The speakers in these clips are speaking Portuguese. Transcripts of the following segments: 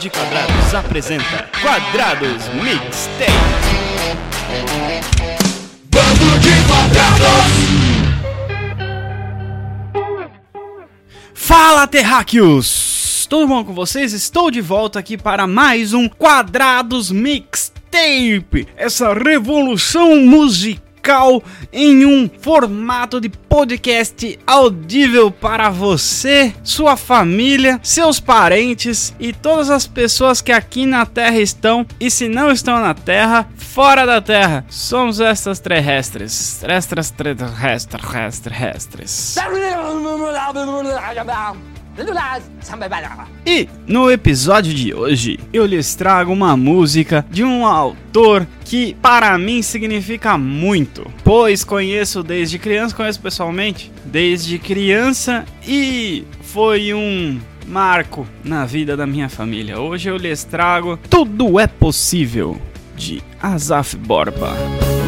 De Quadrados apresenta Quadrados Mixtape. Bando de Quadrados! Fala, terráqueos! Tudo bom com vocês? Estou de volta aqui para mais um Quadrados Mixtape, essa revolução musical em um formato de podcast audível para você, sua família, seus parentes e todas as pessoas que aqui na Terra estão e se não estão na Terra, fora da Terra. Somos estas terrestres, extras terrestres, terrestres. E no episódio de hoje eu lhes trago uma música de um autor que para mim significa muito, pois conheço desde criança, conheço pessoalmente desde criança e foi um marco na vida da minha família. Hoje eu lhes trago Tudo é Possível de Azaf Borba.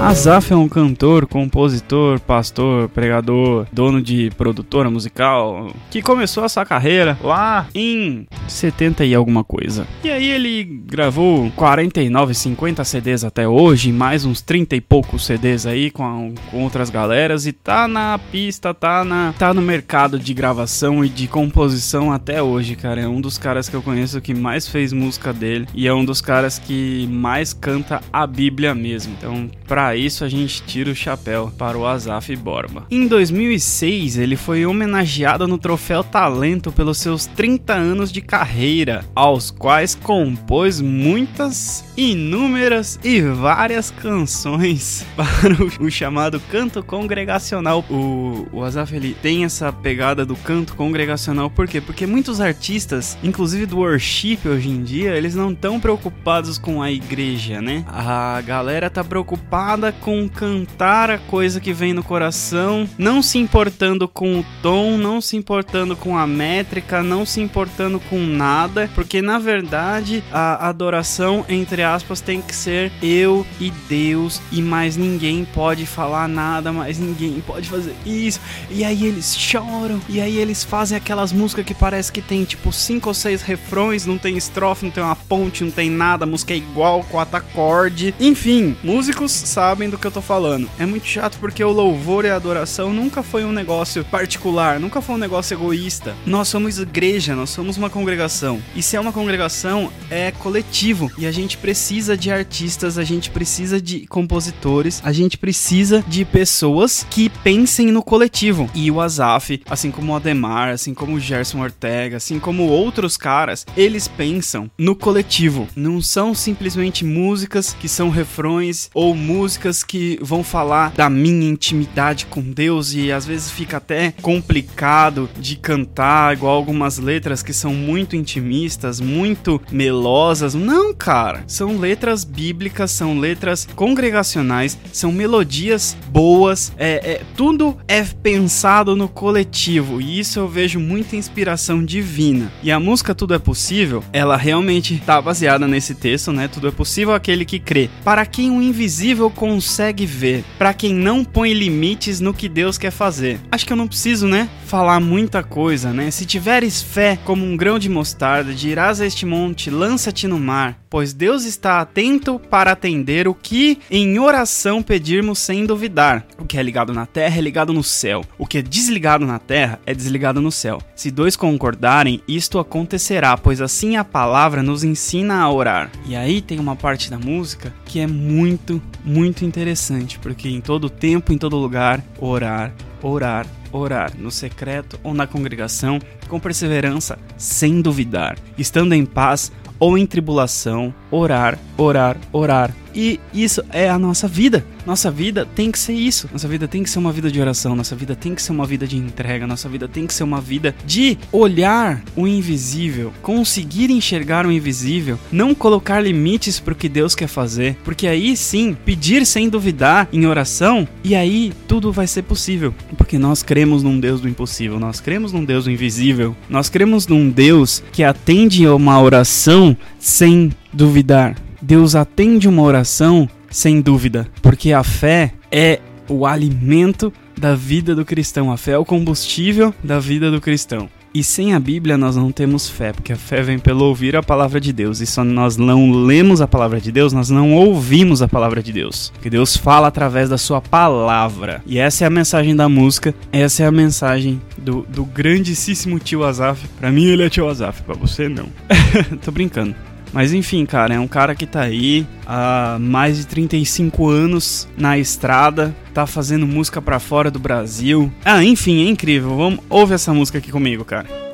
Azaf é um cantor, compositor, pastor, pregador, dono de produtora musical, que começou a sua carreira lá em 70 e alguma coisa. E aí ele gravou 49, 50 CDs até hoje, mais uns 30 e poucos CDs aí com, com outras galeras e tá na pista, tá na tá no mercado de gravação e de composição até hoje, cara. É um dos caras que eu conheço que mais fez música dele e é um dos caras que mais canta a Bíblia mesmo. Então, pra isso a gente tira o chapéu para o Azaf Borba. Em 2006, ele foi homenageado no troféu Talento pelos seus 30 anos de carreira, aos quais compôs muitas, inúmeras e várias canções para o, o chamado canto congregacional. O, o Azaf ele tem essa pegada do canto congregacional, por quê? Porque muitos artistas, inclusive do worship hoje em dia, eles não estão preocupados com a igreja, né? A galera tá preocupada com cantar a coisa que vem no coração, não se importando com o tom, não se importando com a métrica, não se importando com nada, porque na verdade a adoração, entre aspas, tem que ser eu e Deus e mais ninguém pode falar nada, mais ninguém pode fazer isso. E aí eles choram, e aí eles fazem aquelas músicas que parece que tem tipo cinco ou seis refrões, não tem estrofe, não tem uma ponte, não tem nada, a música é igual, quatro acordes. Enfim, músicos sabem do que eu tô falando. É muito chato porque o louvor e a adoração nunca foi um negócio particular, nunca foi um negócio egoísta. Nós somos igreja, nós somos uma congregação. E se é uma congregação, é coletivo. E a gente precisa de artistas, a gente precisa de compositores, a gente precisa de pessoas que pensem no coletivo. E o Azaf, assim como o Ademar, assim como o Gerson Ortega, assim como outros caras, eles pensam no coletivo. Não são simplesmente músicas que são refrões ou músicas que vão falar da minha intimidade com Deus e às vezes fica até complicado de cantar, igual algumas letras que são muito intimistas, muito melosas. Não, cara, são letras bíblicas, são letras congregacionais, são melodias boas, é, é tudo é pensado no coletivo e isso eu vejo muita inspiração divina. E a música Tudo é Possível, ela realmente está baseada nesse texto, né? Tudo é possível aquele que crê. Para quem o invisível consegue ver, para quem não põe limites no que Deus quer fazer. Acho que eu não preciso, né, falar muita coisa, né? Se tiveres fé como um grão de mostarda, dirás a este monte, lança-te no mar, pois Deus está atento para atender o que em oração pedirmos sem duvidar. O que é ligado na terra é ligado no céu, o que é desligado na terra é desligado no céu. Se dois concordarem, isto acontecerá, pois assim a palavra nos ensina a orar. E aí tem uma parte da música que é muito, muito interessante, porque em todo tempo, em todo lugar, orar, orar, orar, no secreto ou na congregação, com perseverança, sem duvidar, estando em paz ou em tribulação, orar, orar, orar. E isso é a nossa vida. Nossa vida tem que ser isso. Nossa vida tem que ser uma vida de oração. Nossa vida tem que ser uma vida de entrega. Nossa vida tem que ser uma vida de olhar o invisível, conseguir enxergar o invisível, não colocar limites para o que Deus quer fazer. Porque aí sim, pedir sem duvidar em oração, e aí tudo vai ser possível. Porque nós cremos num Deus do impossível. Nós cremos num Deus do invisível. Nós cremos num Deus que atende a uma oração sem duvidar. Deus atende uma oração sem dúvida, porque a fé é o alimento da vida do cristão. A fé é o combustível da vida do cristão. E sem a Bíblia nós não temos fé, porque a fé vem pelo ouvir a palavra de Deus. E só nós não lemos a palavra de Deus, nós não ouvimos a palavra de Deus. Porque Deus fala através da sua palavra. E essa é a mensagem da música, essa é a mensagem do, do grandíssimo tio Azaf. Pra mim ele é tio Azaf, pra você não. Tô brincando. Mas enfim, cara, é um cara que tá aí há mais de 35 anos na estrada, tá fazendo música para fora do Brasil. Ah, enfim, é incrível. Vamos ouve essa música aqui comigo, cara.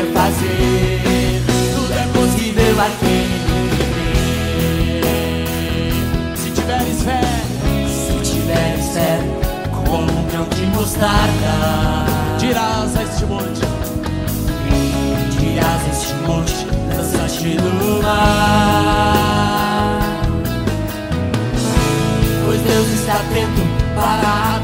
poder fazer, tudo é possível aqui. Se tiveres fé, se tiveres fé, como um grão de mostarda, dirás a este monte, dirás a este monte, lança-te no mar. Pois Deus está atento para a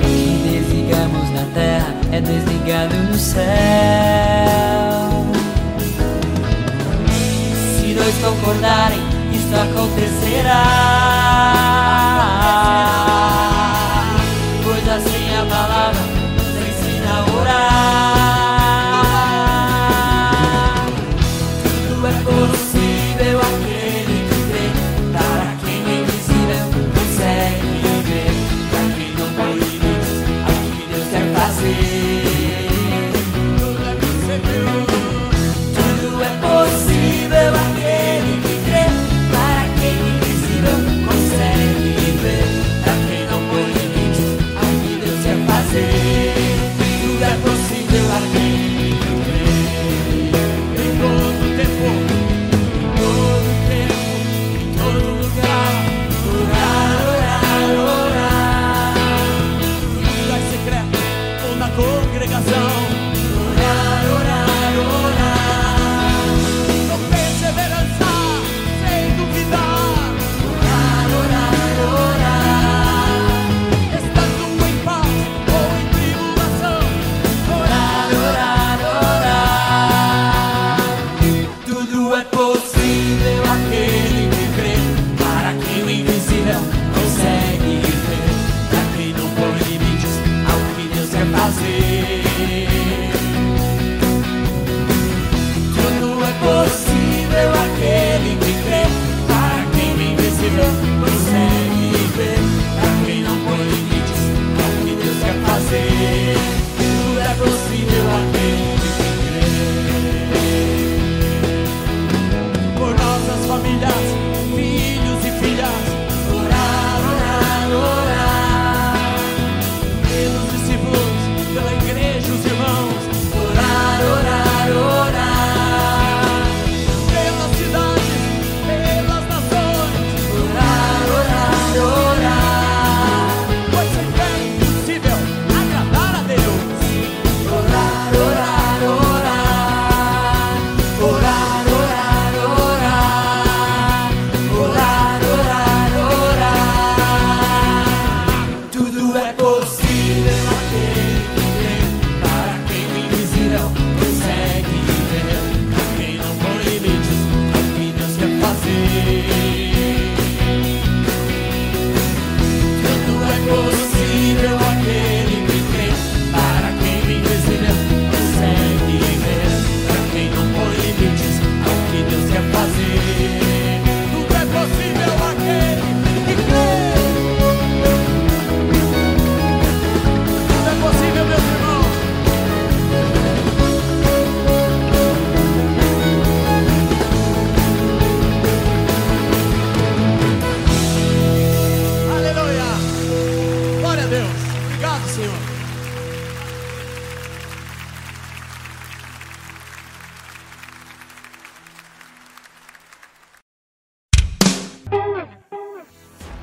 que desligamos na terra é desligado no céu. Se dois concordarem, isso acontecerá. Tudo é possível aquele que crê, a quem invencível.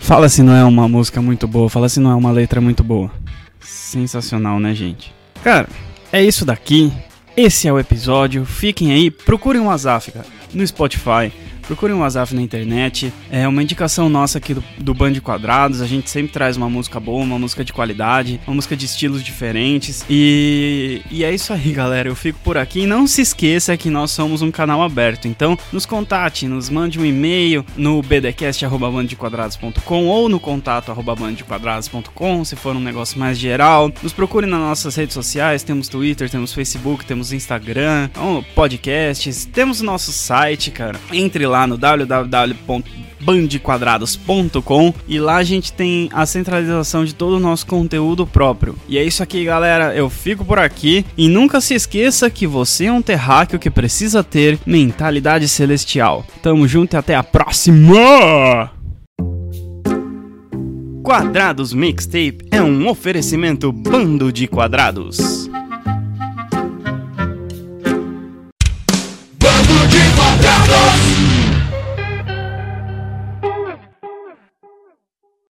Fala se não é uma música muito boa, fala se não é uma letra muito boa. Sensacional, né, gente? Cara, é isso daqui. Esse é o episódio. Fiquem aí, procurem o Azaf, cara, no Spotify Procurem o WhatsApp na internet. É uma indicação nossa aqui do, do Band Quadrados. A gente sempre traz uma música boa, uma música de qualidade, uma música de estilos diferentes. E, e é isso aí, galera. Eu fico por aqui. Não se esqueça que nós somos um canal aberto. Então, nos contate, nos mande um e-mail no bdcast.bandequadrados.com ou no contato bandequadrados.com se for um negócio mais geral. Nos procure nas nossas redes sociais. Temos Twitter, temos Facebook, temos Instagram, podcasts. Temos nosso site, cara. Entre lá lá no www.bandequadrados.com e lá a gente tem a centralização de todo o nosso conteúdo próprio. E é isso aqui, galera. Eu fico por aqui e nunca se esqueça que você é um terráqueo que precisa ter mentalidade celestial. Tamo junto e até a próxima! Quadrados Mixtape é um oferecimento bando de quadrados.